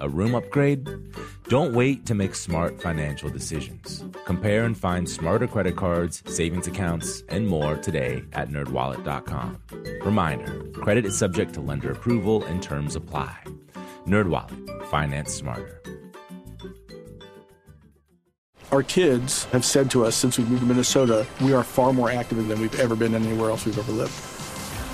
A room upgrade? Don't wait to make smart financial decisions. Compare and find smarter credit cards, savings accounts, and more today at nerdwallet.com. Reminder, credit is subject to lender approval and terms apply. NerdWallet, finance smarter. Our kids have said to us since we moved to Minnesota, we are far more active than we've ever been anywhere else we've ever lived.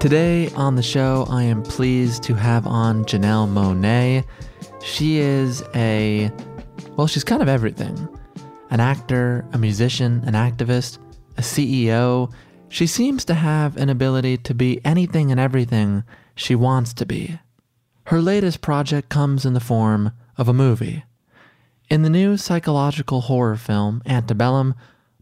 Today on the show, I am pleased to have on Janelle Monáe. She is a, well, she's kind of everything an actor, a musician, an activist, a CEO. She seems to have an ability to be anything and everything she wants to be. Her latest project comes in the form of a movie. In the new psychological horror film Antebellum,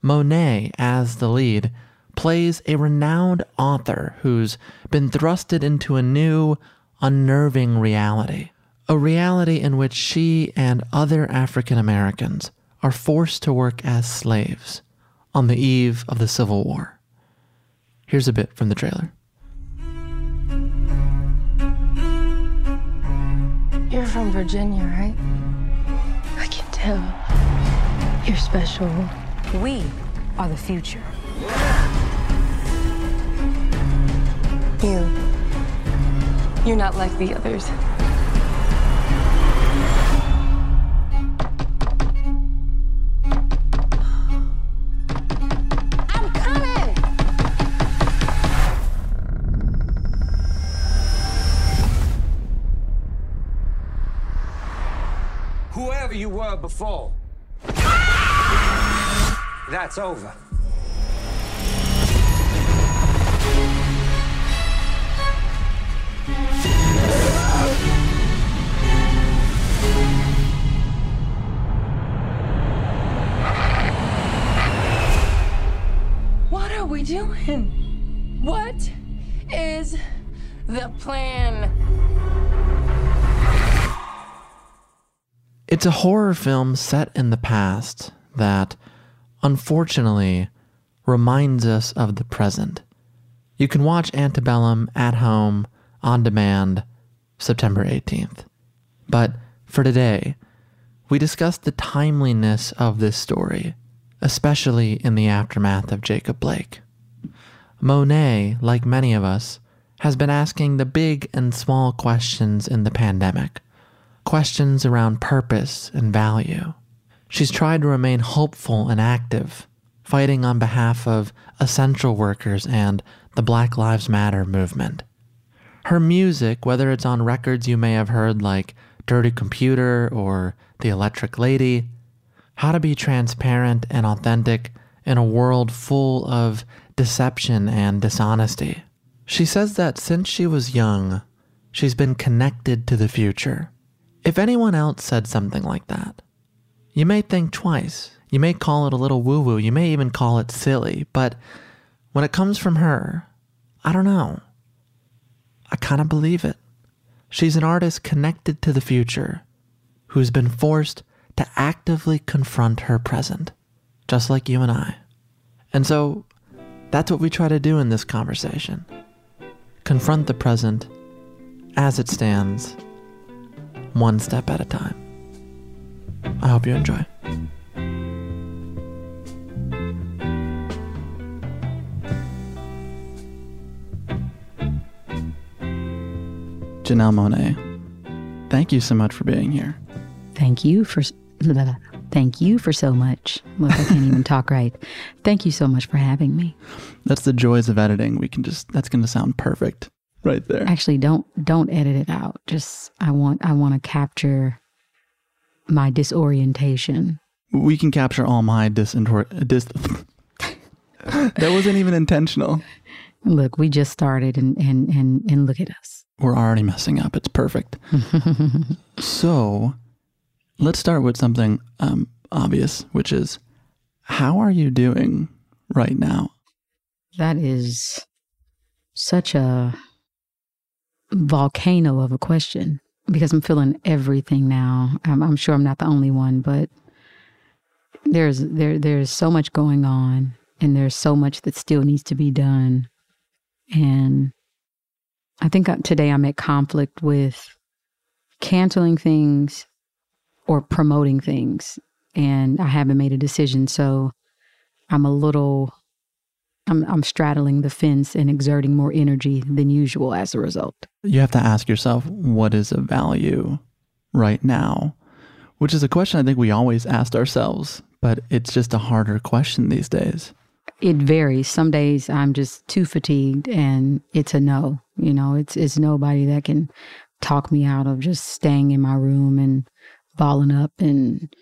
Monáe, as the lead, plays a renowned author who's been thrusted into a new, unnerving reality. A reality in which she and other African Americans are forced to work as slaves on the eve of the Civil War. Here's a bit from the trailer. You're from Virginia, right? I can tell. You're special. We are the future. You. You're not like the others. Whoever you were before, that's over. What are we doing? What is the plan? It's a horror film set in the past that, unfortunately, reminds us of the present. You can watch Antebellum at home, on demand, September 18th. But for today, we discuss the timeliness of this story, especially in the aftermath of Jacob Blake. Monáe, like many of us, has been asking the big and small questions in the pandemic questions around purpose and value. She's tried to remain hopeful and active, fighting on behalf of essential workers and the Black Lives Matter movement. Her music, whether it's on records you may have heard like Dirty Computer or The Electric Lady, how to be transparent and authentic in a world full of deception and dishonesty. She says that since she was young, she's been connected to the future. If anyone else said something like that, you may think twice. You may call it a little woo woo. You may even call it silly. But when it comes from her, I don't know. I kind of believe it. She's an artist connected to the future who's been forced to actively confront her present, just like you and I. And so that's what we try to do in this conversation confront the present as it stands, one step at a time. I hope you enjoy. Janelle Monáe, thank you so much for being here. Thank you for thank you for so much. Look, I can't even talk right. Thank you so much for having me. That's the joys of editing. We can just that's going to sound perfect right there. Actually, don't don't edit it out. Just I want I want to capture my disorientation. We can capture all my disintor dis. that wasn't even intentional. Look, we just started and and and and look at us we're already messing up. It's perfect. so let's start with something um, obvious, which is how are you doing right now? That is such a volcano of a question because I'm feeling everything now. I'm, I'm sure I'm not the only one, but there's there there's so much going on, and there's so much that still needs to be done, and I think uh, today I'm at conflict with canceling things or promoting things, and I haven't made a decision. So I'm a little, I'm, I'm straddling the fence and exerting more energy than usual as a result. You have to ask yourself, what is of value right now? Which is a question I think we always asked ourselves, but it's just a harder question these days. It varies. Some days I'm just too fatigued and it's a no. You know, it's it's nobody that can talk me out of just staying in my room and balling up and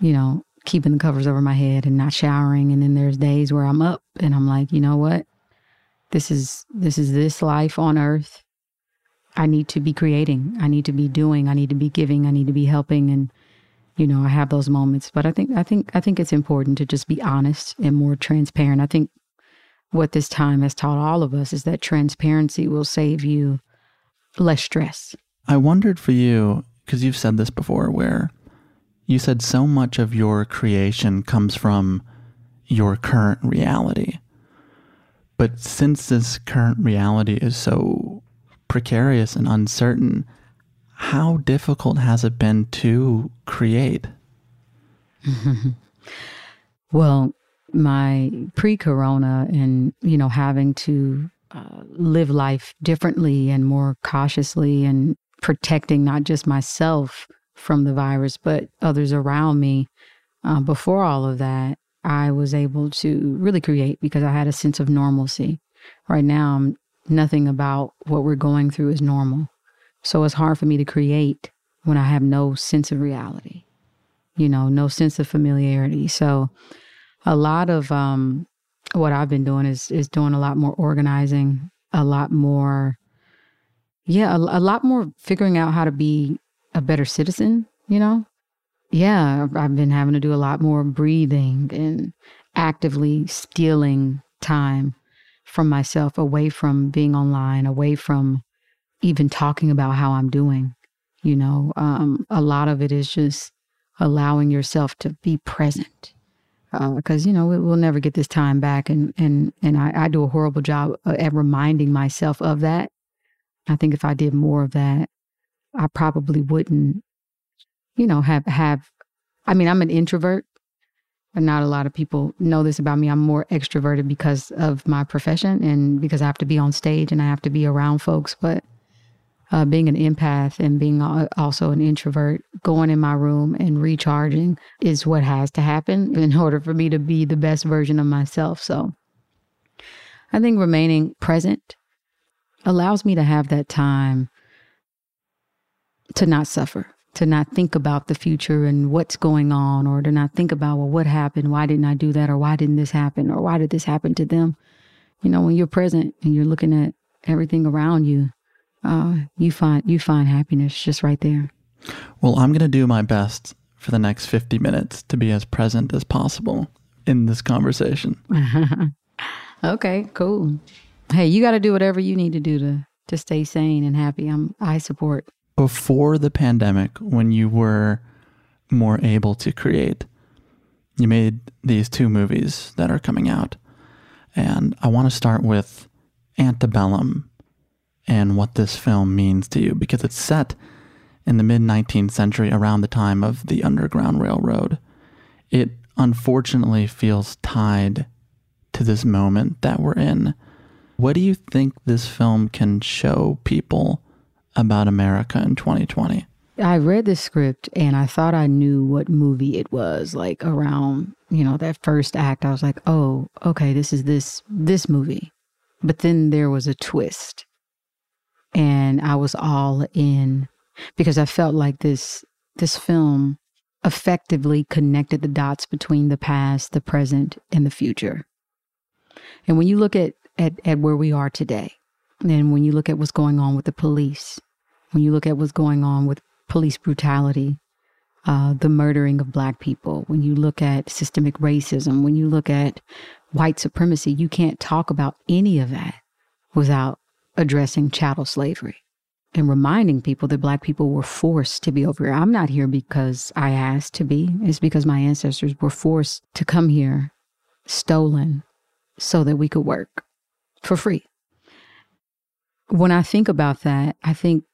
you know, keeping the covers over my head and not showering and then there's days where I'm up and I'm like, you know what? This is this is this life on earth. I need to be creating. I need to be doing. I need to be giving. I need to be helping and you know, I have those moments. But I think I think I think it's important to just be honest and more transparent. I think what this time has taught all of us is that transparency will save you less stress. I wondered for you, because you've said this before, where you said so much of your creation comes from your current reality. But since this current reality is so precarious and uncertain, how difficult has it been to create? well, my pre corona and, you know, having to uh, live life differently and more cautiously and protecting not just myself from the virus, but others around me. Uh, before all of that, I was able to really create because I had a sense of normalcy. Right now, I'm, nothing about what we're going through is normal. So it's hard for me to create when I have no sense of reality, you know, no sense of familiarity. So a lot of um, what I've been doing is is doing a lot more organizing, a lot more, yeah, a, a lot more figuring out how to be a better citizen. You know, yeah, I've been having to do a lot more breathing and actively stealing time from myself away from being online, away from even talking about how I'm doing. You know, um, a lot of it is just allowing yourself to be present because uh, you know we, will never get this time back and and and I, I, do a horrible job at reminding myself of that. I think if i did more of that i probably wouldn't you know have have i mean i'm an introvert but not a lot of people know this about me. I'm more extroverted because of my profession and because i have to be on stage and i have to be around folks but uh, being an empath and being also an introvert, going in my room and recharging is what has to happen in order for me to be the best version of myself. So I think remaining present allows me to have that time to not suffer, to not think about the future and what's going on, or to not think about, well, what happened? Why didn't I do that? Or why didn't this happen? Or why did this happen to them? You know, when you're present and you're looking at everything around you, uh, you find you find happiness just right there. Well, I'm going to do my best for the next 50 minutes to be as present as possible in this conversation. okay, cool. Hey, you got to do whatever you need to do to to stay sane and happy. I'm I support. Before the pandemic, when you were more able to create, you made these two movies that are coming out. And I want to start with Antebellum and what this film means to you because it's set in the mid 19th century around the time of the Underground Railroad. It unfortunately feels tied to this moment that we're in. What do you think this film can show people about America in 2020? I read the script and I thought I knew what movie it was. Like around, you know, that first act, I was like, "Oh, okay, this is this this movie." But then there was a twist. And I was all in because I felt like this this film effectively connected the dots between the past, the present, and the future. And when you look at at, at where we are today, and when you look at what's going on with the police, when you look at what's going on with police brutality, uh, the murdering of black people, when you look at systemic racism, when you look at white supremacy, you can't talk about any of that without addressing chattel slavery and reminding people that black people were forced to be over here. I'm not here because I asked to be. It's because my ancestors were forced to come here, stolen, so that we could work for free. When I think about that, I think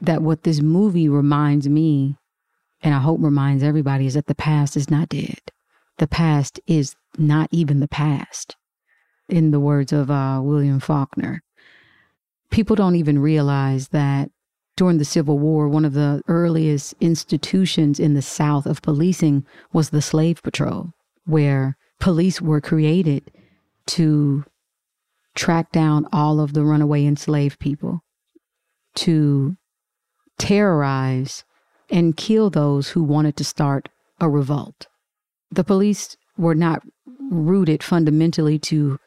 that what this movie reminds me, and I hope reminds everybody, is that the past is not dead. The past is not even the past. In the words of uh, William Faulkner, people don't even realize that during the Civil War, one of the earliest institutions in the South of policing was the Slave Patrol, where police were created to track down all of the runaway enslaved people, to terrorize and kill those who wanted to start a revolt. The police were not rooted fundamentally to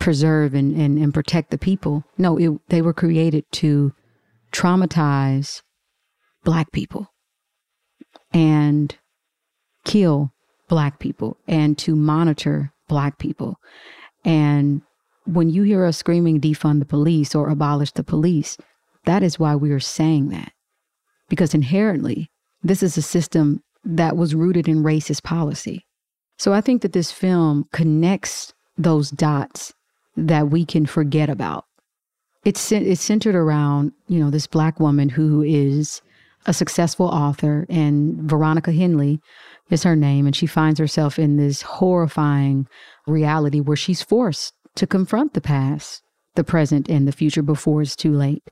preserve and, and, and protect the people. No, it, they were created to traumatize black people and kill black people and to monitor black people. And when you hear us screaming defund the police or abolish the police, that is why we are saying that. Because inherently, this is a system that was rooted in racist policy. So I think that this film connects those dots that we can forget about. It's it's centered around you know this black woman who is a successful author, and Veronica Henley is her name, and she finds herself in this horrifying reality where she's forced to confront the past, the present, and the future before it's too late.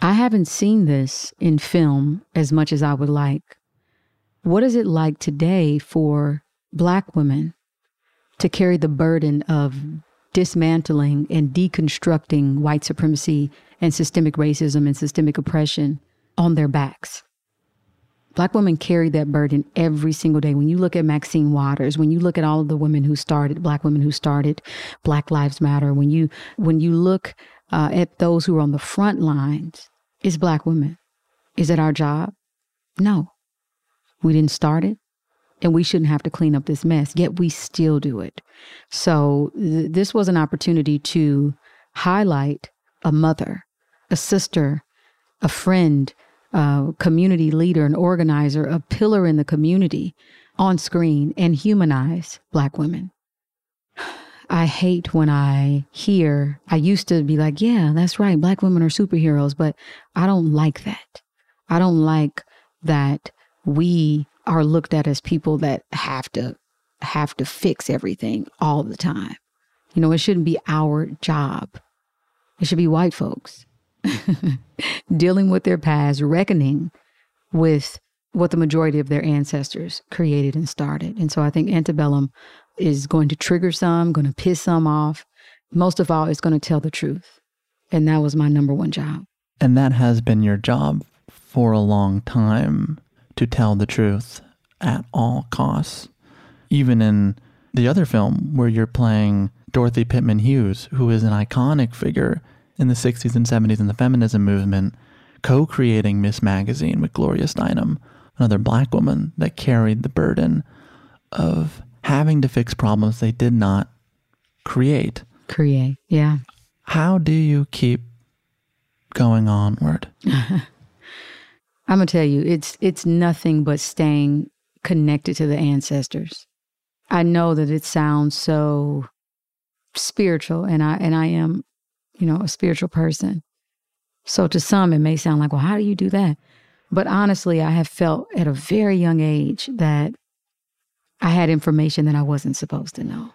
I haven't seen this in film as much as I would like. What is it like today for Black women to carry the burden of dismantling and deconstructing white supremacy and systemic racism and systemic oppression on their backs. Black women carry that burden every single day. When you look at Maxine Waters, when you look at all of the women who started, Black women who started Black Lives Matter, when you when you look uh, at those who are on the front lines, it's Black women. Is it our job? No, we didn't start it and we shouldn't have to clean up this mess, yet we still do it. So, th- this was an opportunity to highlight a mother, a sister, a friend, a community leader, an organizer, a pillar in the community on screen and humanize Black women. I hate when I hear, I used to be like, yeah, that's right, Black women are superheroes, but I don't like that. I don't like that we are looked at as people that have to have to fix everything all the time. You know, it shouldn't be our job. It should be white folks dealing with their past, reckoning with what the majority of their ancestors created and started. And so I think antebellum is going to trigger some, going to piss some off. Most of all, it's going to tell the truth. And that was my number one job. And that has been your job for a long time to tell the truth at all costs. Even in the other film where you're playing Dorothy Pitman Hughes, who is an iconic figure in the 60s and 70s in the feminism movement, co creating Ms. Magazine with Gloria Steinem, another black woman that carried the burden of having to fix problems they did not create. Create, yeah. How do you keep going onward? I'm gonna tell you, it's it's nothing but staying connected to the ancestors. I know that it sounds so spiritual, and I and I am, you know, a spiritual person. So to some, it may sound like, well, how do you do that? But honestly, I have felt at a very young age that I had information that I wasn't supposed to know.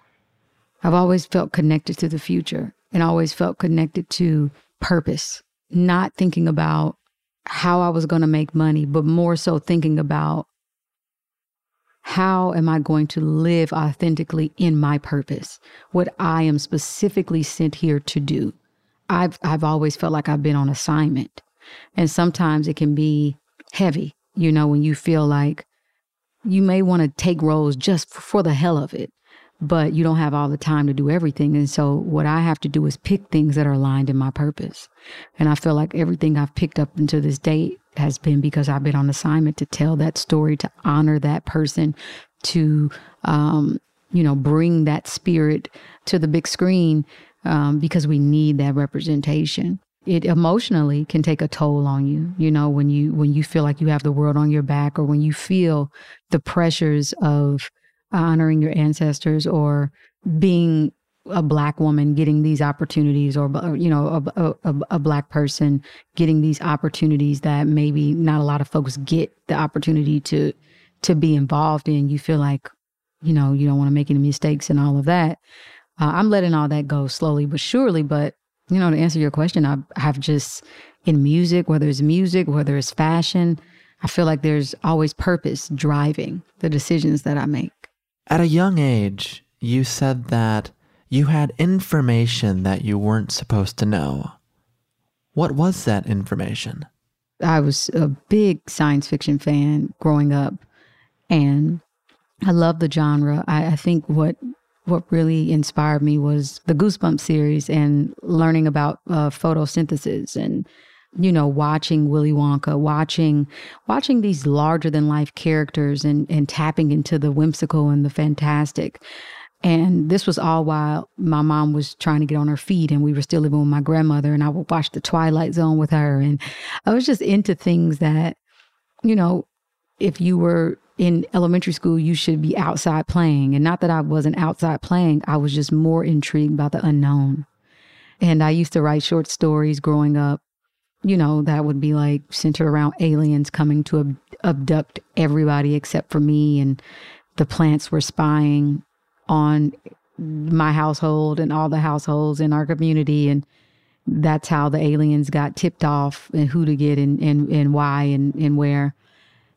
I've always felt connected to the future and always felt connected to purpose, not thinking about how I was going to make money, but more so thinking about how am I going to live authentically in my purpose, what I am specifically sent here to do. I've I've always felt like I've been on assignment. And sometimes it can be heavy, you know, when you feel like you may want to take roles just for the hell of it but you don't have all the time to do everything. And so what I have to do is pick things that are aligned in my purpose. And I feel like everything I've picked up until this date has been because I've been on assignment to tell that story, to honor that person, to, um, you know, bring that spirit to the big screen um, because we need that representation. It emotionally can take a toll on you, you know, when you when you feel like you have the world on your back, or when you feel the pressures of honoring your ancestors or being a black woman getting these opportunities or you know a, a, a, black person getting these opportunities that maybe not a lot of folks get the opportunity to to be involved in. You feel like you know you don't want to make any mistakes and all of that. Uh, i'm letting all that go slowly but surely but you know to answer your question i have just in music whether it's music whether it's fashion i feel like there's always purpose driving the decisions that i make at a young age, you said that you had information that you weren't supposed to know. What was that information? I was a big science fiction fan growing up, and I love the genre. I, I think what what really inspired me was the Goosebumps series and learning about uh, photosynthesis and you know, watching Willy Wonka, watching watching these larger than life characters and and tapping into the whimsical and the fantastic. And this was all while my mom was trying to get on her feet and we were still living with my grandmother and I would watch the Twilight Zone with her and I was just into things that you know, if you were in elementary school, you should be outside playing. And not that I wasn't outside playing, I was just more intrigued by the unknown. And I used to write short stories growing up you know, that would be like centered around aliens coming to ab- abduct everybody except for me. And the plants were spying on my household and all the households in our community. And that's how the aliens got tipped off and who to get and, and, and why and, and where.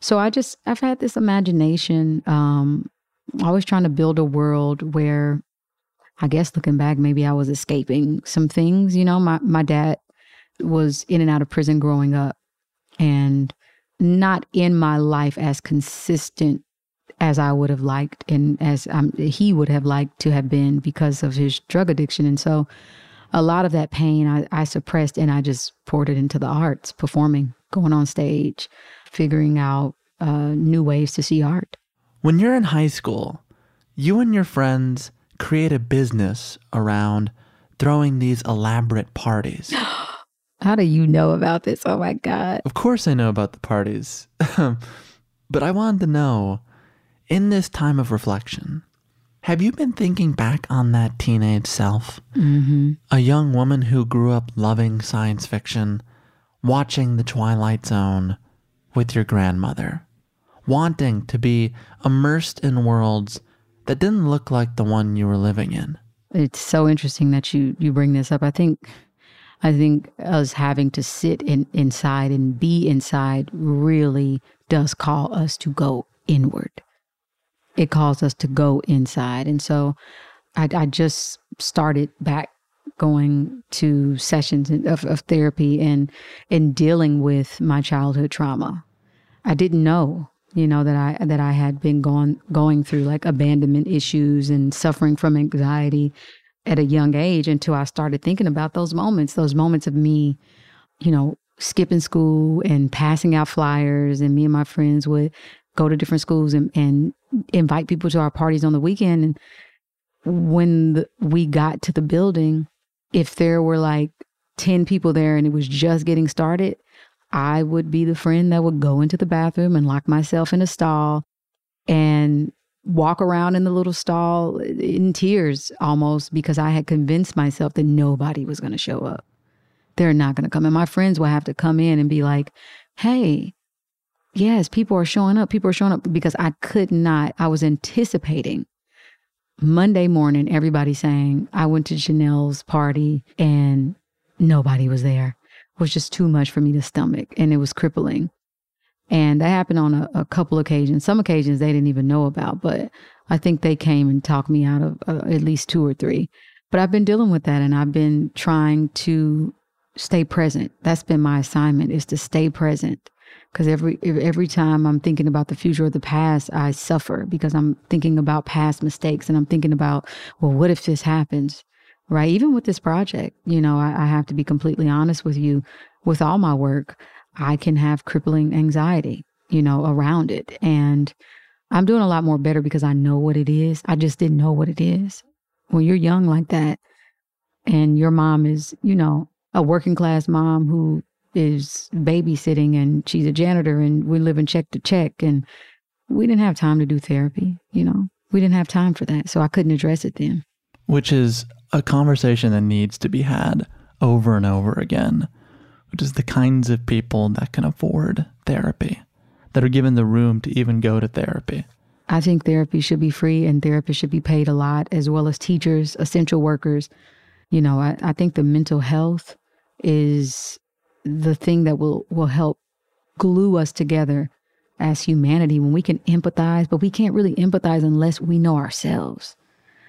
So I just, I've had this imagination, um, always trying to build a world where I guess looking back, maybe I was escaping some things. You know, my, my dad was in and out of prison growing up and not in my life as consistent as I would have liked and as um, he would have liked to have been because of his drug addiction. And so a lot of that pain I, I suppressed and I just poured it into the arts, performing, going on stage, figuring out uh, new ways to see art. When you're in high school, you and your friends create a business around throwing these elaborate parties. How do you know about this? Oh my God. Of course, I know about the parties. but I wanted to know in this time of reflection, have you been thinking back on that teenage self? Mm-hmm. A young woman who grew up loving science fiction, watching The Twilight Zone with your grandmother, wanting to be immersed in worlds that didn't look like the one you were living in. It's so interesting that you you bring this up. I think I think us having to sit in, inside and be inside really does call us to go inward. It calls us to go inside. And so I, I just started back going to sessions of, of therapy and and dealing with my childhood trauma. I didn't know, you know, that I that I had been going going through like abandonment issues and suffering from anxiety at a young age until I started thinking about those moments, those moments of me, you know, skipping school and passing out flyers and me and my friends would go to different schools and, and invite people to our parties on the weekend. And when the, we got to the building, if there were like 10 people there and it was just getting started, I would be the friend that would go into the bathroom and lock myself in a stall and walk around in the little stall in tears almost because I had convinced myself that nobody was going to show up. They're not going to come. And my friends will have to come in and be like, hey, yes, people are showing up. People are showing up because I could not, I was anticipating Monday morning, everybody saying, I went to Janelle's party and nobody was there. It was just too much for me to stomach and it was crippling. And that happened on a, a couple occasions. Some occasions they didn't even know about, but I think they came and talked me out of uh, at least two or three. But I've been dealing with that and I've been trying to stay present. That's been my assignment is to stay present because every every time I'm thinking about the future or the past, I suffer because I'm thinking about past mistakes and I'm thinking about, well, what if this happens? Right? Even with this project, you know, I, I have to be completely honest with you. With all my work, I can have crippling anxiety, you know, around it. And I'm doing a lot more better because I know what it is. I just didn't know what it is. When you're young like that and your mom is, you know, a working class mom who is babysitting and she's a janitor and we live in check to check and we didn't have time to do therapy, you know. We didn't have time for that, so I couldn't address it then. Which is a conversation that needs to be had over and over again, which is the kinds of people that can afford therapy, that are given the room to even go to therapy. I think therapy should be free and therapists should be paid a lot, as well as teachers, essential workers. You know, I, I think the mental health is the thing that will will help glue us together as humanity when we can empathize, but we can't really empathize unless we know ourselves.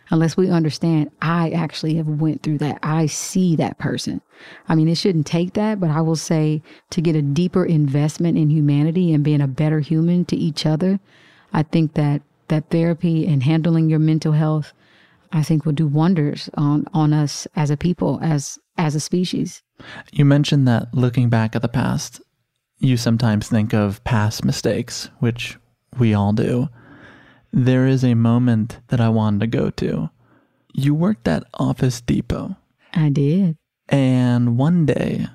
Unless we understand I actually have went through that. I see that person. I mean, it shouldn't take that, but I will say to get a deeper investment in humanity and being a better human to each other, I think that that therapy and handling your mental health I think will do wonders on on us as a people, as as a species. You mentioned that looking back at the past, you sometimes think of past mistakes, which we all do. There is a moment that I wanted to go to. You worked at Office Depot. I did. And one day,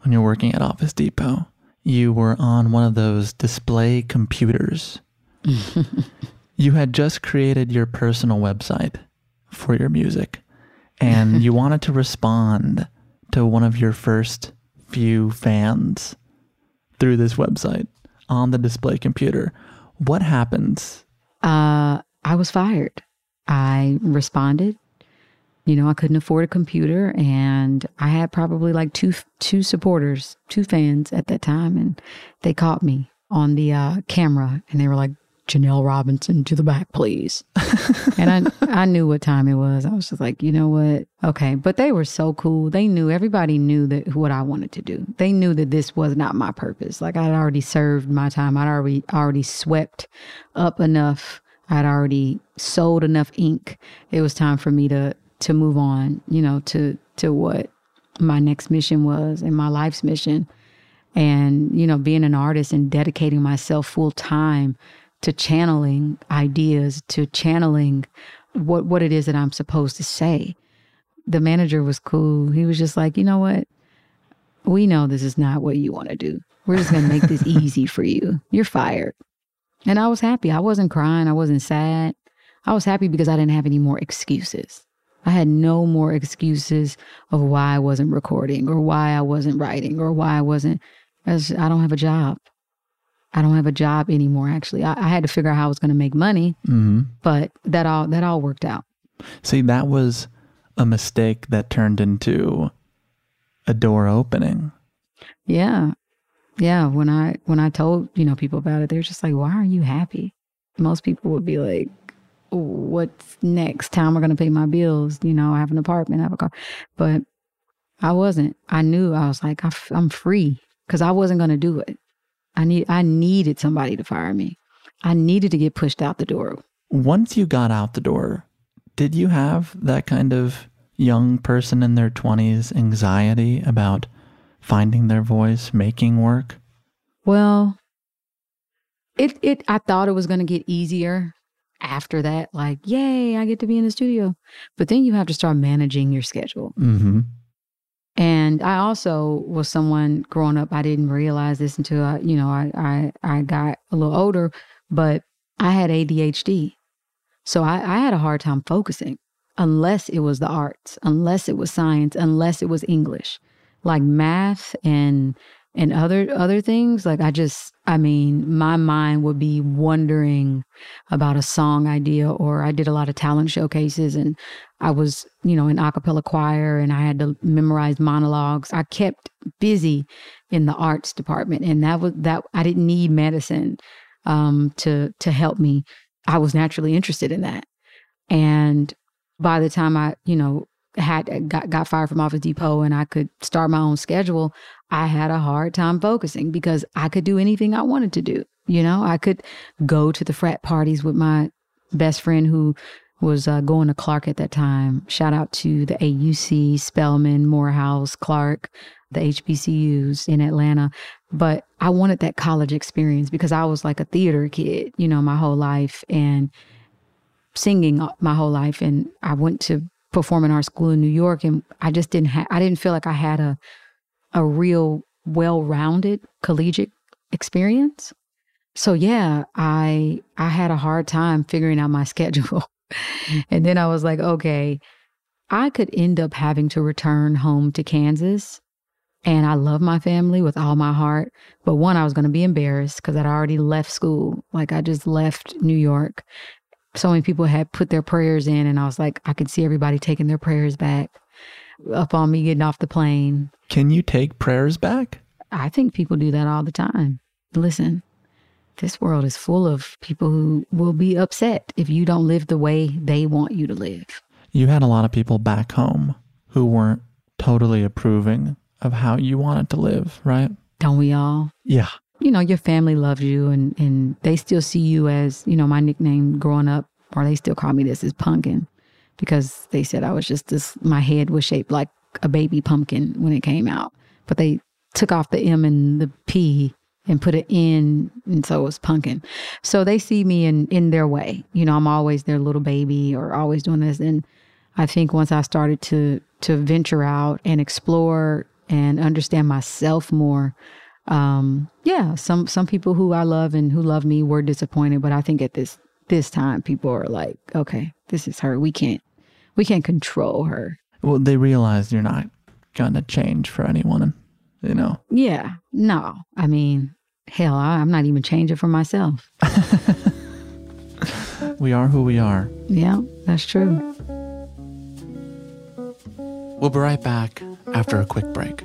when you're working at Office Depot, you were on one of those display computers. you had just created your personal website for your music and you wanted to respond to one of your first few fans through this website on the display computer, what happens? Uh, I was fired. I responded. You know, I couldn't afford a computer, and I had probably like two two supporters, two fans at that time, and they caught me on the uh, camera, and they were like, Janelle Robinson to the back, please. and I I knew what time it was. I was just like, you know what? Okay. But they were so cool. They knew everybody knew that what I wanted to do. They knew that this was not my purpose. Like I'd already served my time. I'd already already swept up enough. I'd already sold enough ink. It was time for me to to move on, you know, to to what my next mission was and my life's mission. And, you know, being an artist and dedicating myself full time to channeling ideas, to channeling what what it is that I'm supposed to say. The manager was cool. He was just like, you know what? We know this is not what you want to do. We're just gonna make this easy for you. You're fired. And I was happy. I wasn't crying. I wasn't sad. I was happy because I didn't have any more excuses. I had no more excuses of why I wasn't recording or why I wasn't writing or why I wasn't. As I don't have a job. I don't have a job anymore. Actually, I, I had to figure out how I was going to make money, mm-hmm. but that all that all worked out. See, that was a mistake that turned into a door opening. Yeah, yeah. When I when I told you know people about it, they're just like, "Why are you happy?" Most people would be like, what's next? How am I going to pay my bills? You know, I have an apartment, I have a car. But I wasn't. I knew I was like, I'm free because I wasn't going to do it. I need, I needed somebody to fire me. I needed to get pushed out the door. Once you got out the door, did you have that kind of young person in their 20s anxiety about finding their voice, making work? Well, it it I thought it was going to get easier after that like, yay, I get to be in the studio. But then you have to start managing your schedule. hmm And I also was someone growing up, I didn't realize this until I, you know, I, I, I got a little older, but I had ADHD. So I, I had a hard time focusing unless it was the arts, unless it was science, unless it was English. Like math and and other other things like i just i mean my mind would be wondering about a song idea or i did a lot of talent showcases and i was you know in acapella choir and i had to memorize monologues. I kept busy in the arts department and that was that i didn't need medicine um, to to help me. I was naturally interested in that. And by the time i you know had got, got fired from office depot and i could start my own schedule I had a hard time focusing because I could do anything I wanted to do. You know, I could go to the frat parties with my best friend who was uh, going to Clark at that time. Shout out to the AUC, Spelman, Morehouse, Clark, the HBCUs in Atlanta. But I wanted that college experience because I was like a theater kid, you know, my whole life and singing my whole life. And I went to performing arts school in New York and I just didn't have, I didn't feel like I had a, a real well-rounded collegiate experience. So yeah, I I had a hard time figuring out my schedule. Mm-hmm. and then I was like, okay, I could end up having to return home to Kansas. And I love my family with all my heart. But one, I was going to be embarrassed because I'd already left school. Like I just left New York. So many people had put their prayers in, and I was like, I could see everybody taking their prayers back up on me getting off the plane. Can you take prayers back? I think people do that all the time. Listen, this world is full of people who will be upset if you don't live the way they want you to live. You had a lot of people back home who weren't totally approving of how you wanted to live, right? Don't we all? Yeah. You know, your family loves you and, and they still see you as, you know, my nickname growing up, or they still call me this is Punkin because they said I was just this, my head was shaped like a baby pumpkin when it came out. But they took off the M and the P and put it in, and so it was punkin. So they see me in in their way. You know, I'm always their little baby or always doing this. And I think once I started to to venture out and explore and understand myself more, um, yeah, some some people who I love and who love me were disappointed. But I think at this this time, people are like, okay, this is her. We can't we can't control her. Well, they realize you're not gonna change for anyone, you know. Yeah, no. I mean, hell, I, I'm not even changing for myself. we are who we are. Yeah, that's true. We'll be right back after a quick break.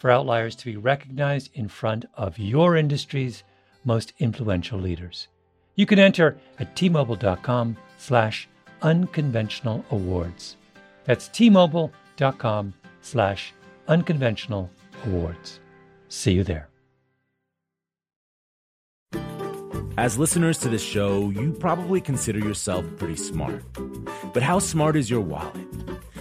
for outliers to be recognized in front of your industry's most influential leaders. You can enter at tmobile.com slash unconventional awards. That's tmobile.com slash unconventional awards. See you there. As listeners to this show, you probably consider yourself pretty smart. But how smart is your wallet?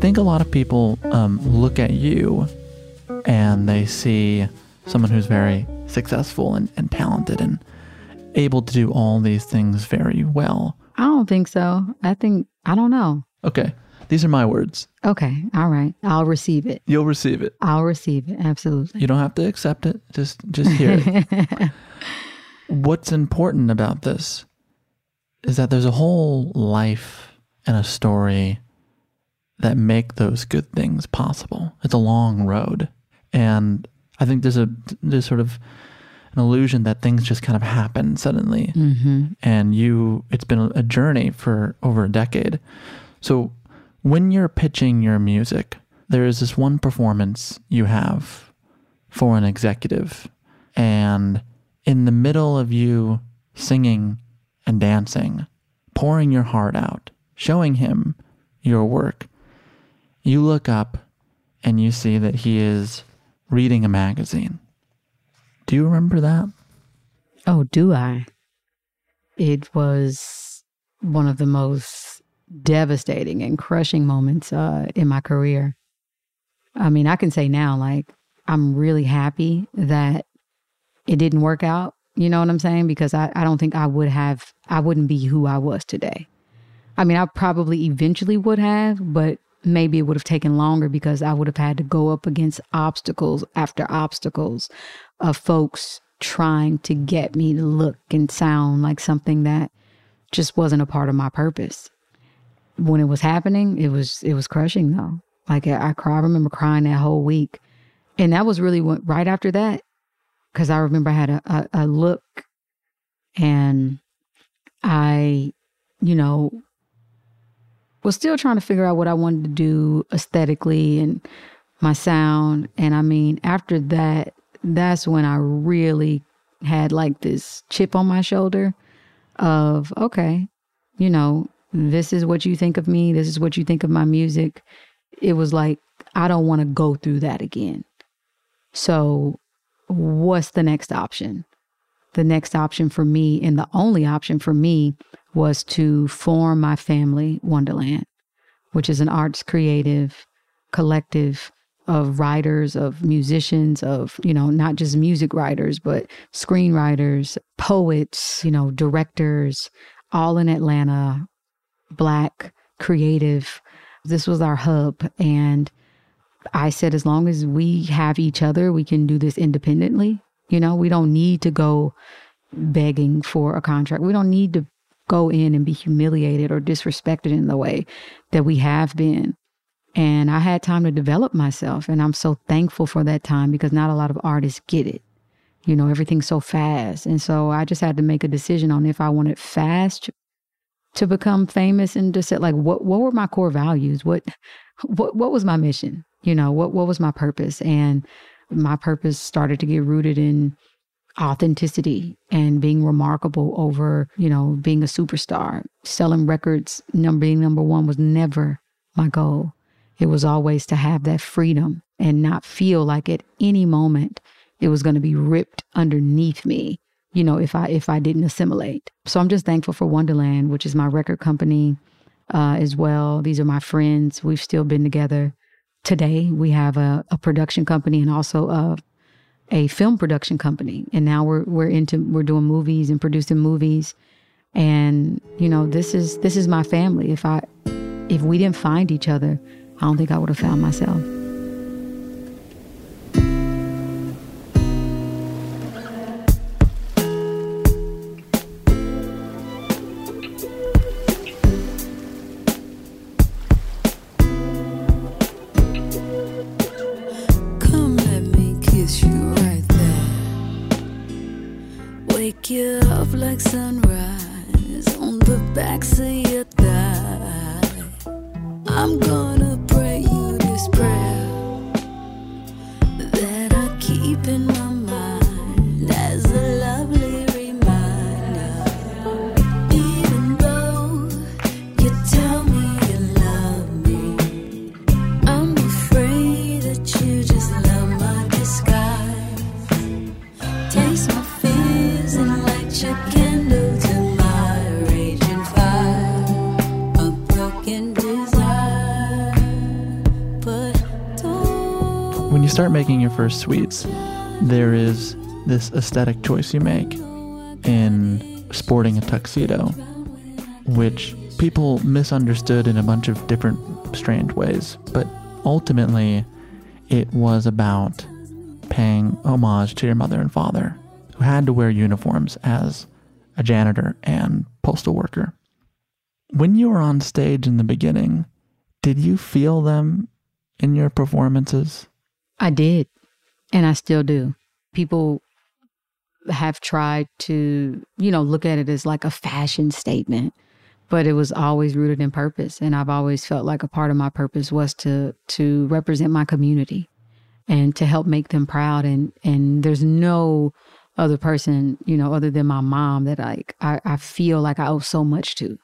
Think a lot of people um, look at you and they see someone who's very successful and, and talented and able to do all these things very well. I don't think so. I think, I don't know. Okay. These are my words. Okay. All right. I'll receive it. You'll receive it. I'll receive it. Absolutely. You don't have to accept it. Just just hear it. What's important about this is that there's a whole life and a story that make those good things possible. It's a long road. And I think there's a there's sort of an illusion that things just kind of happen suddenly. Mm-hmm. And you it's been a journey for over a decade. So when you're pitching your music, there is this one performance you have for an executive and in the middle of you singing and dancing, pouring your heart out, showing him your work, you look up and you see that he is reading a magazine. Do you remember that? Oh, do I? It was one of the most devastating and crushing moments uh, in my career. I mean, I can say now, like, I'm really happy that it didn't work out. You know what I'm saying? Because I, I don't think I would have, I wouldn't be who I was today. I mean, I probably eventually would have, but maybe it would have taken longer because I would have had to go up against obstacles after obstacles of folks trying to get me to look and sound like something that just wasn't a part of my purpose. When it was happening, it was it was crushing though. Like I, I cry, I remember crying that whole week, and that was really what, right after that, because I remember I had a, a, a look, and I, you know, was still trying to figure out what I wanted to do aesthetically and my sound. And I mean, after that, that's when I really had like this chip on my shoulder of, okay, you know, this is what you think of me. This is what you think of my music. It was like, I don't want to go through that again. So, what's the next option? The next option for me, and the only option for me, was to form my family, Wondaland, which is an arts creative collective of writers, of musicians, of, you know, not just music writers, but screenwriters, poets, you know, directors, all in Atlanta, Black, creative. This was our hub. And I said, as long as we have each other, we can do this independently. You know, we don't need to go begging for a contract. We don't need to go in and be humiliated or disrespected in the way that we have been. And I had time to develop myself. And I'm so thankful for that time because not a lot of artists get it. You know, everything's so fast. And so I just had to make a decision on if I wanted fast to become famous and just like what what were my core values? What what what was my mission? You know, what what was my purpose? And my purpose started to get rooted in authenticity and being remarkable over, you know, being a superstar. Selling records, number being number one was never my goal. It was always to have that freedom and not feel like at any moment it was going to be ripped underneath me, you know, if I if I didn't assimilate. So I'm just thankful for Wondaland, which is my record company uh, as well. These are my friends. We've still been together. Today we have a, a production company and also a a film production company, and now we're we're into we're doing movies and producing movies, and you know this is this is my family. If I if we didn't find each other, I don't think I would have found myself. Up start making your first sweets, there is this aesthetic choice you make in sporting a tuxedo, which people misunderstood in a bunch of different strange ways. But ultimately, it was about paying homage to your mother and father, who had to wear uniforms as a janitor and postal worker. When you were on stage in the beginning, did you feel them in your performances? I did, and I still do. People have tried to, you know, look at it as like a fashion statement, but it was always rooted in purpose, and I've always felt like a part of my purpose was to to represent my community and to help make them proud and and there's no other person, you know, other than my mom that like I, I feel like I owe so much to.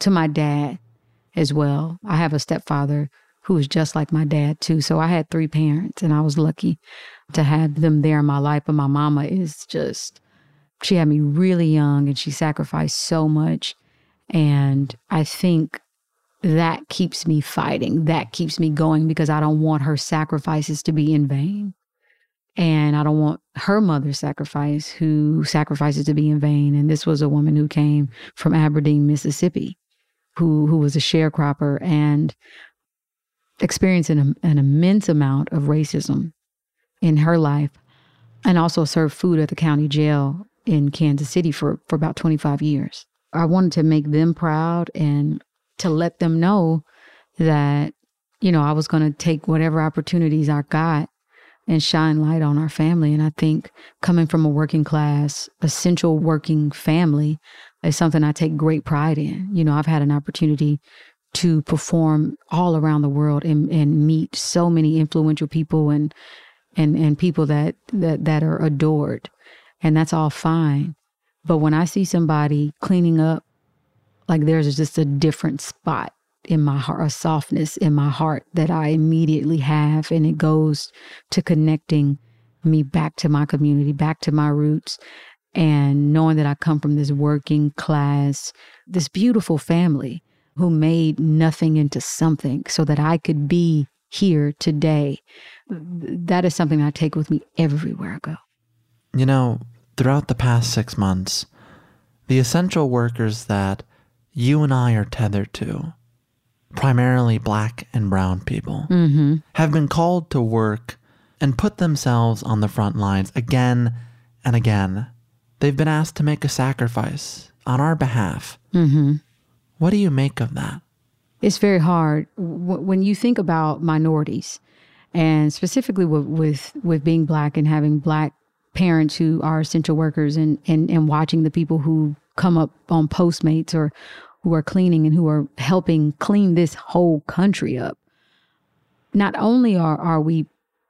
To my dad as well. I have a stepfather who was just like my dad too. So I had three parents and I was lucky to have them there in my life. But my mama is just she had me really young and she sacrificed so much. And I think that keeps me fighting. That keeps me going because I don't want her sacrifices to be in vain. And I don't want her mother's sacrifice, who sacrifices to be in vain. And this was a woman who came from Aberdeen, Mississippi, who who was a sharecropper and experiencing an, an immense amount of racism in her life, and also served food at the county jail in Kansas City for for about 25 years. I wanted to make them proud and to let them know that you know I was going to take whatever opportunities I got and shine light on our family. And I think coming from a working class, essential working family is something I take great pride in. You know, I've had an opportunity to perform all around the world and, and meet so many influential people and and and people that, that that are adored. And that's all fine. But when I see somebody cleaning up, like there's just a different spot in my heart, a softness in my heart that I immediately have. And it goes to connecting me back to my community, back to my roots, and knowing that I come from this working class, this beautiful family who made nothing into something so that I could be here today. That is something I take with me everywhere I go. You know, throughout the past six months, the essential workers that you and I are tethered to, primarily black and brown people, Mm-hmm. have been called to work and put themselves on the front lines again and again They've been asked to make a sacrifice on our behalf. Mm-hmm. What do you make of that? It's very hard when you think about minorities, and specifically with, with with being black and having black parents who are essential workers, and and and watching the people who come up on Postmates or who are cleaning and who are helping clean this whole country up. Not only are are we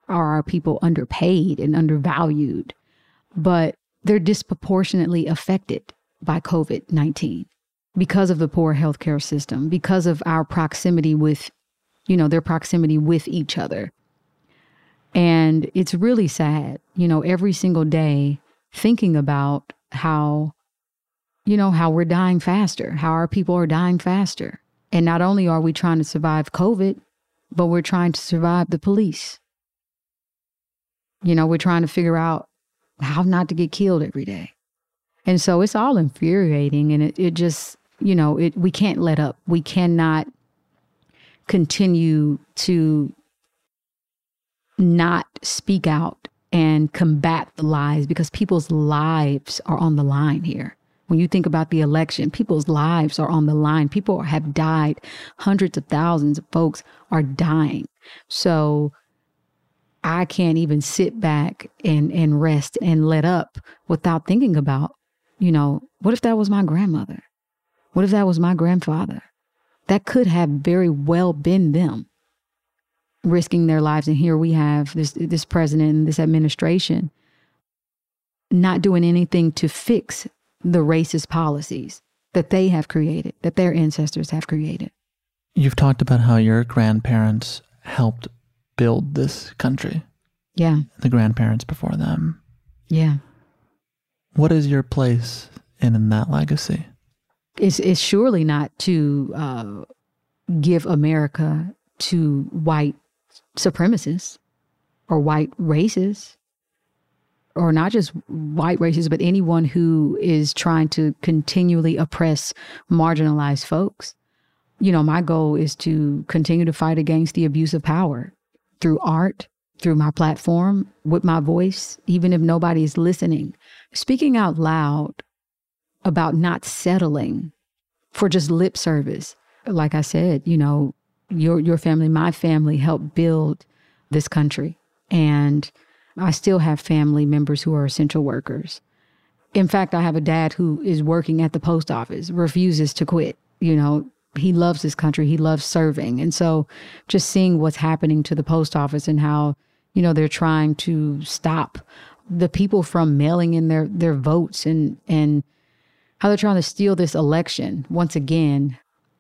are our people underpaid and undervalued, but they're disproportionately affected by COVID 19 because of the poor healthcare system, because of our proximity with, you know, their proximity with each other. And it's really sad, you know, every single day thinking about how, you know, how we're dying faster, how our people are dying faster. And not only are we trying to survive COVID, but we're trying to survive the police. You know, we're trying to figure out how not to get killed every day. And so it's all infuriating and it, it just, you know, it we can't let up. We cannot continue to not speak out and combat the lies because people's lives are on the line here. When you think about the election, people's lives are on the line. People have died. Hundreds of thousands of folks are dying. So I can't even sit back and, and rest and let up without thinking about, you know, what if that was my grandmother? What if that was my grandfather? That could have very well been them risking their lives. And here we have this this president and this administration not doing anything to fix the racist policies that they have created, that their ancestors have created. You've talked about how your grandparents helped build this country. Yeah. The grandparents before them. Yeah. What is your place in, in that legacy? It's, it's surely not to uh, give America to white supremacists or white races, or not just white races, but anyone who is trying to continually oppress marginalized folks. You know, my goal is to continue to fight against the abuse of power through art, through my platform, with my voice, even if nobody is listening. Speaking out loud about not settling for just lip service. Like I said, you know, your your family, my family helped build this country. And I still have family members who are essential workers. In fact, I have a dad who is working at the post office, refuses to quit. You know, he loves this country, he loves serving. And so just seeing what's happening to the post office and how, you know, they're trying to stop the people from mailing in their their votes and and how they're trying to steal this election once again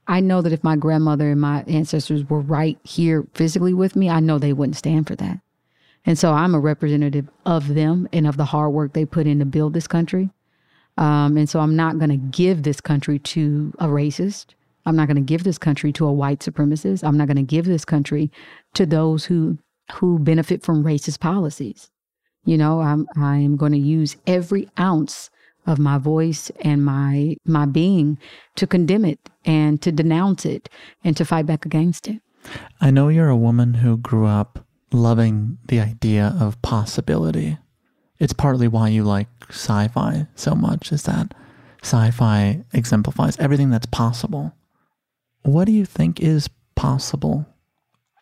I know that if my grandmother and my ancestors were right here physically with me, I know they wouldn't stand for that. And so I'm a representative of them and of the hard work they put in to build this country. Um, and so I'm not going to give this country to a racist. I'm not going to give this country to a white supremacist. I'm not going to give this country to those who who benefit from racist policies. You know, I'm I am going to use every ounce of my voice and my my being to condemn it and to denounce it and to fight back against it. I know you're a woman who grew up loving the idea of possibility. It's partly why you like sci-fi so much is that sci-fi exemplifies everything that's possible. What do you think is possible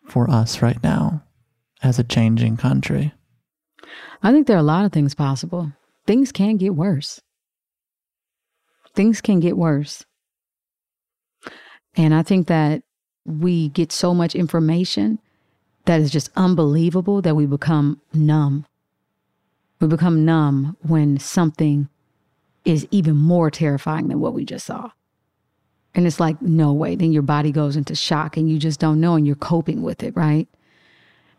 for us right now as a changing country? I think there are a lot of things possible. Things can get worse things can get worse. And I think that we get so much information that is just unbelievable that we become numb. We become numb when something is even more terrifying than what we just saw. And it's like, no way. Then your body goes into shock and you just don't know and you're coping with it, right?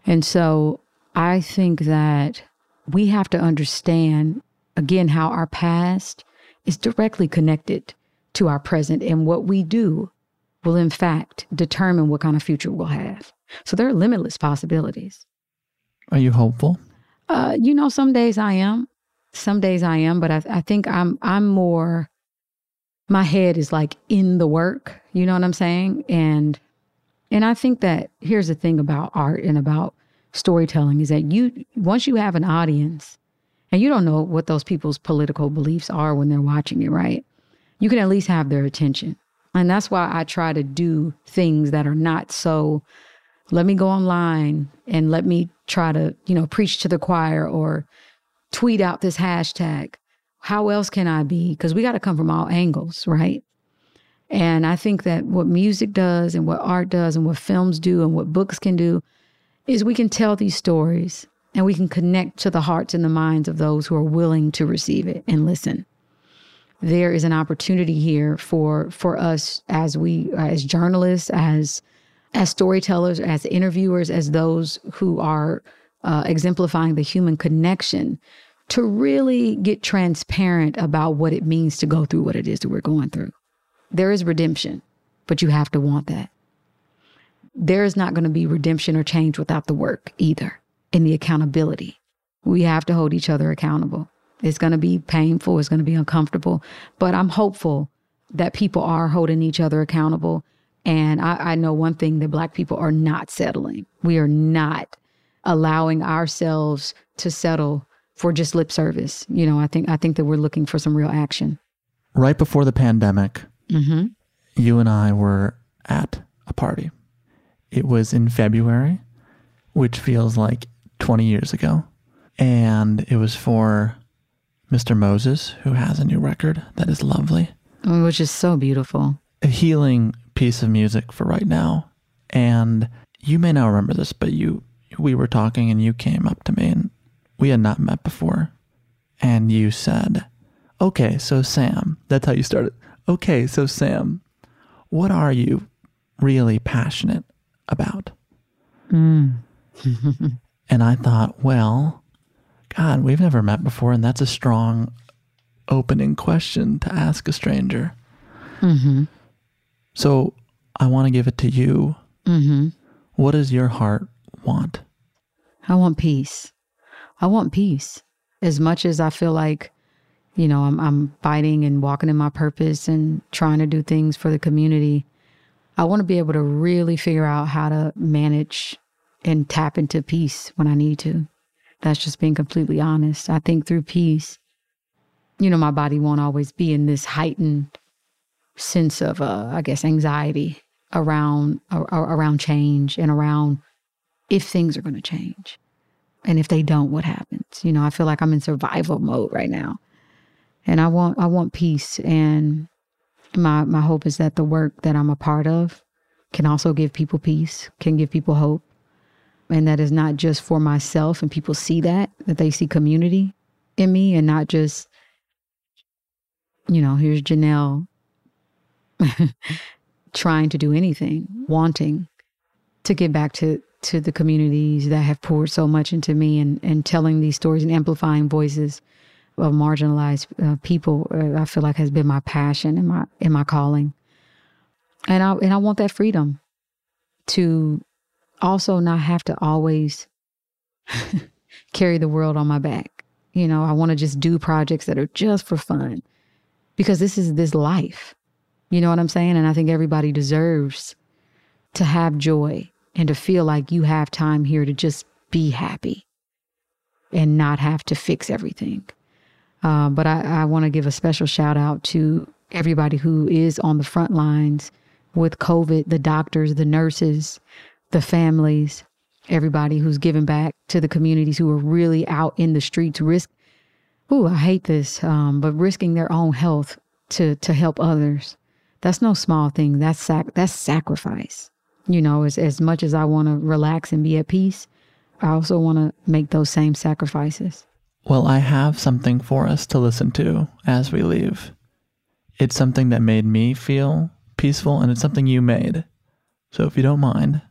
And so I think that we have to understand, again, how our past is directly connected to our present, and what we do will, in fact, determine what kind of future we'll have. So there are limitless possibilities. Are you hopeful? Uh, you know, some days I am, some days I am, but I, I think I'm I'm more. My head is like in the work. You know what I'm saying? And and I think that here's the thing about art and about storytelling is that you once you have an audience And you don't know what those people's political beliefs are when they're watching it, right? You can at least have their attention. And that's why I try to do things that are not so let me go online and let me try to, you know, preach to the choir or tweet out this hashtag. How else can I be? Because we got to come from all angles, right? And I think that what music does and what art does and what films do and what books can do is we can tell these stories and we can connect to the hearts and the minds of those who are willing to receive it and listen. There is an opportunity here for for us as we as journalists, as as storytellers, as interviewers, as those who are uh, exemplifying the human connection to really get transparent about what it means to go through what it is that we're going through. There is redemption, but you have to want that. There is not going to be redemption or change without the work either, and the accountability. We have to hold each other accountable. It's going to be painful, it's going to be uncomfortable, but I'm hopeful that people are holding each other accountable. And I, I know one thing that Black people are not settling. We are not allowing ourselves to settle for just lip service. You know, I think I think that we're looking for some real action. Right before the pandemic, Mm-hmm. you and I were at a party. It was in February, which feels like 20 years ago. And it was for Mr. Moses, who has a new record that is lovely. Which is so beautiful. A healing piece of music for right now. And you may not remember this, but you we were talking and you came up to me and we had not met before. And you said, Okay, so Sam, that's how you started. Okay, so Sam, what are you really passionate about? Mm. And I thought, well, God, we've never met before, and that's a strong opening question to ask a stranger. mm-hmm. So I want to give it to you. Mm-hmm. What does your heart want? I want peace. I want peace. As much as I feel like, you know, I'm I'm fighting and walking in my purpose and trying to do things for the community. I want to be able to really figure out how to manage and tap into peace when I need to. That's just being completely honest. I think through peace, you know, my body won't always be in this heightened sense of, uh, I guess, anxiety around ar- ar- around change and around if things are going to change, and if they don't, what happens? You know, I feel like I'm in survival mode right now, and I want I want peace. And my my hope is that the work that I'm a part of can also give people peace, can give people hope, and that is not just for myself. And people see that that they see community in me, and not just you know, here's Janelle trying to do anything, wanting to get back to to the communities that have poured so much into me and and telling these stories and amplifying voices of marginalized uh, people uh, I feel like has been my passion and my in my calling. And I and I want that freedom to also not have to always carry the world on my back. You know, I want to just do projects that are just for fun because this is this life. You know what I'm saying? And I think everybody deserves to have joy and to feel like you have time here to just be happy and not have to fix everything. Uh, but I, I want to give a special shout out to everybody who is on the front lines with COVID the doctors, the nurses, the families, everybody who's giving back to the communities who are really out in the streets, risk. Ooh, I hate this, um, but risking their own health to to help others. That's no small thing. That's sac- that's sacrifice. You know, as as much as I want to relax and be at peace, I also want to make those same sacrifices. Well, I have something for us to listen to as we leave. It's something that made me feel peaceful, and it's something you made. So if you don't mind,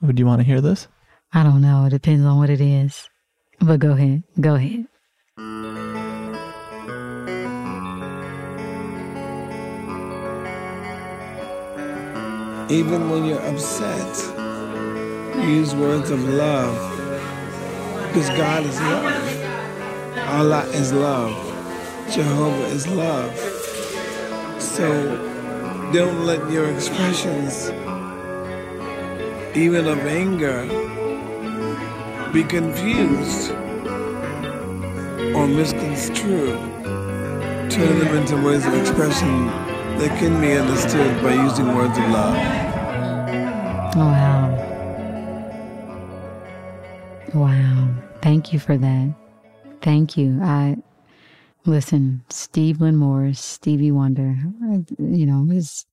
would you want to hear this? I don't know. It depends on what it is. But go ahead. Go ahead. Even when you're upset, use words of love. Because God is love. Allah is love. Jehovah is love. So don't let your expressions, even of anger, be confused or misconstrued, Turn them into ways of expression that can be understood by using words of love. Wow. Wow. Thank you for that. Thank you. I listen, Stevland Morris, Stevie Wonder, you know, is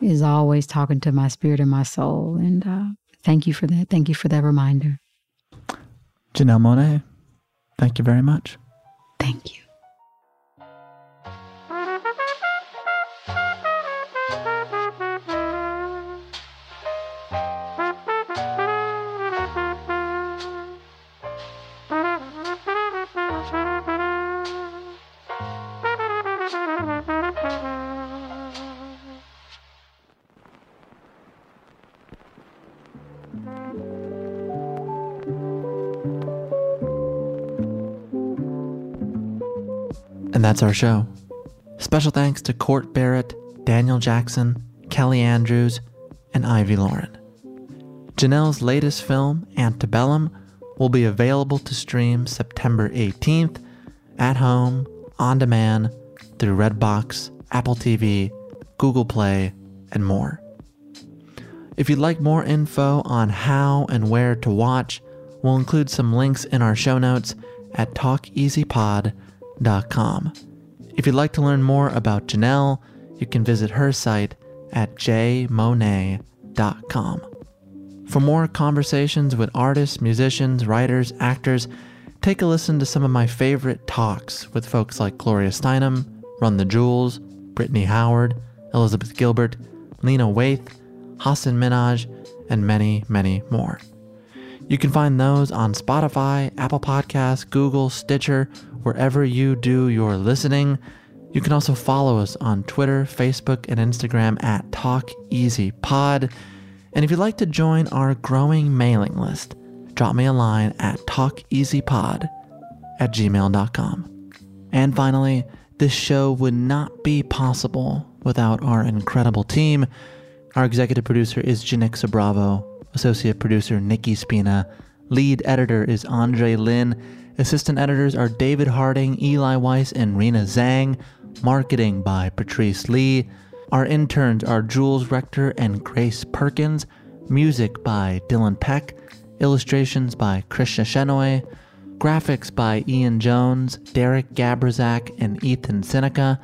is always talking to my spirit and my soul. And uh, thank you for that. Thank you for that reminder. Janelle Monáe, thank you very much. Thank you. That's our show. Special thanks to Court Barrett, Daniel Jackson, Kelly Andrews, and Ivy Lauren. Janelle's latest film, Antebellum, will be available to stream September 18th at home, on demand, through Redbox, Apple TV, Google Play, and more. If you'd like more info on how and where to watch, we'll include some links in our show notes at talkeasypod.com. If you'd like to learn more about Janelle, you can visit her site at jmonae.com. For more conversations with artists, musicians, writers, actors, take a listen to some of my favorite talks with folks like Gloria Steinem, Run the Jewels, Brittany Howard, Elizabeth Gilbert, Lena Waithe, Hasan Minhaj, and many, many more. You can find those on Spotify, Apple Podcasts, Google, Stitcher, wherever you do your listening. You can also follow us on Twitter, Facebook, and Instagram at TalkEasyPod. And if you'd like to join our growing mailing list, drop me a line at talkeasypod at gmail.com. And finally, this show would not be possible without our incredible team. Our executive producer is Janicza Bravo, associate producer Nikki Spina, lead editor is Andre Lin, assistant editors are David Harding, Eli Weiss, and Rena Zhang, marketing by Patrice Lee. Our interns are Jules Rector and Grace Perkins, music by Dylan Peck, illustrations by Krishna Shenoy, graphics by Ian Jones, Derek Gabrazak, and Ethan Seneca,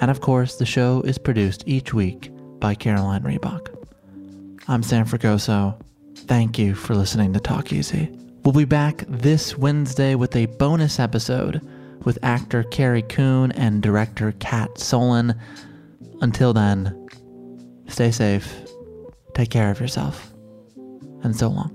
and of course, the show is produced each week by Caroline Reebok. I'm Sam Fragoso. Thank you for listening to Talk Easy. We'll be back this Wednesday with a bonus episode with actor Carrie Coon and director Kat Solon. Until then, stay safe, take care of yourself, and so long.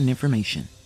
important information.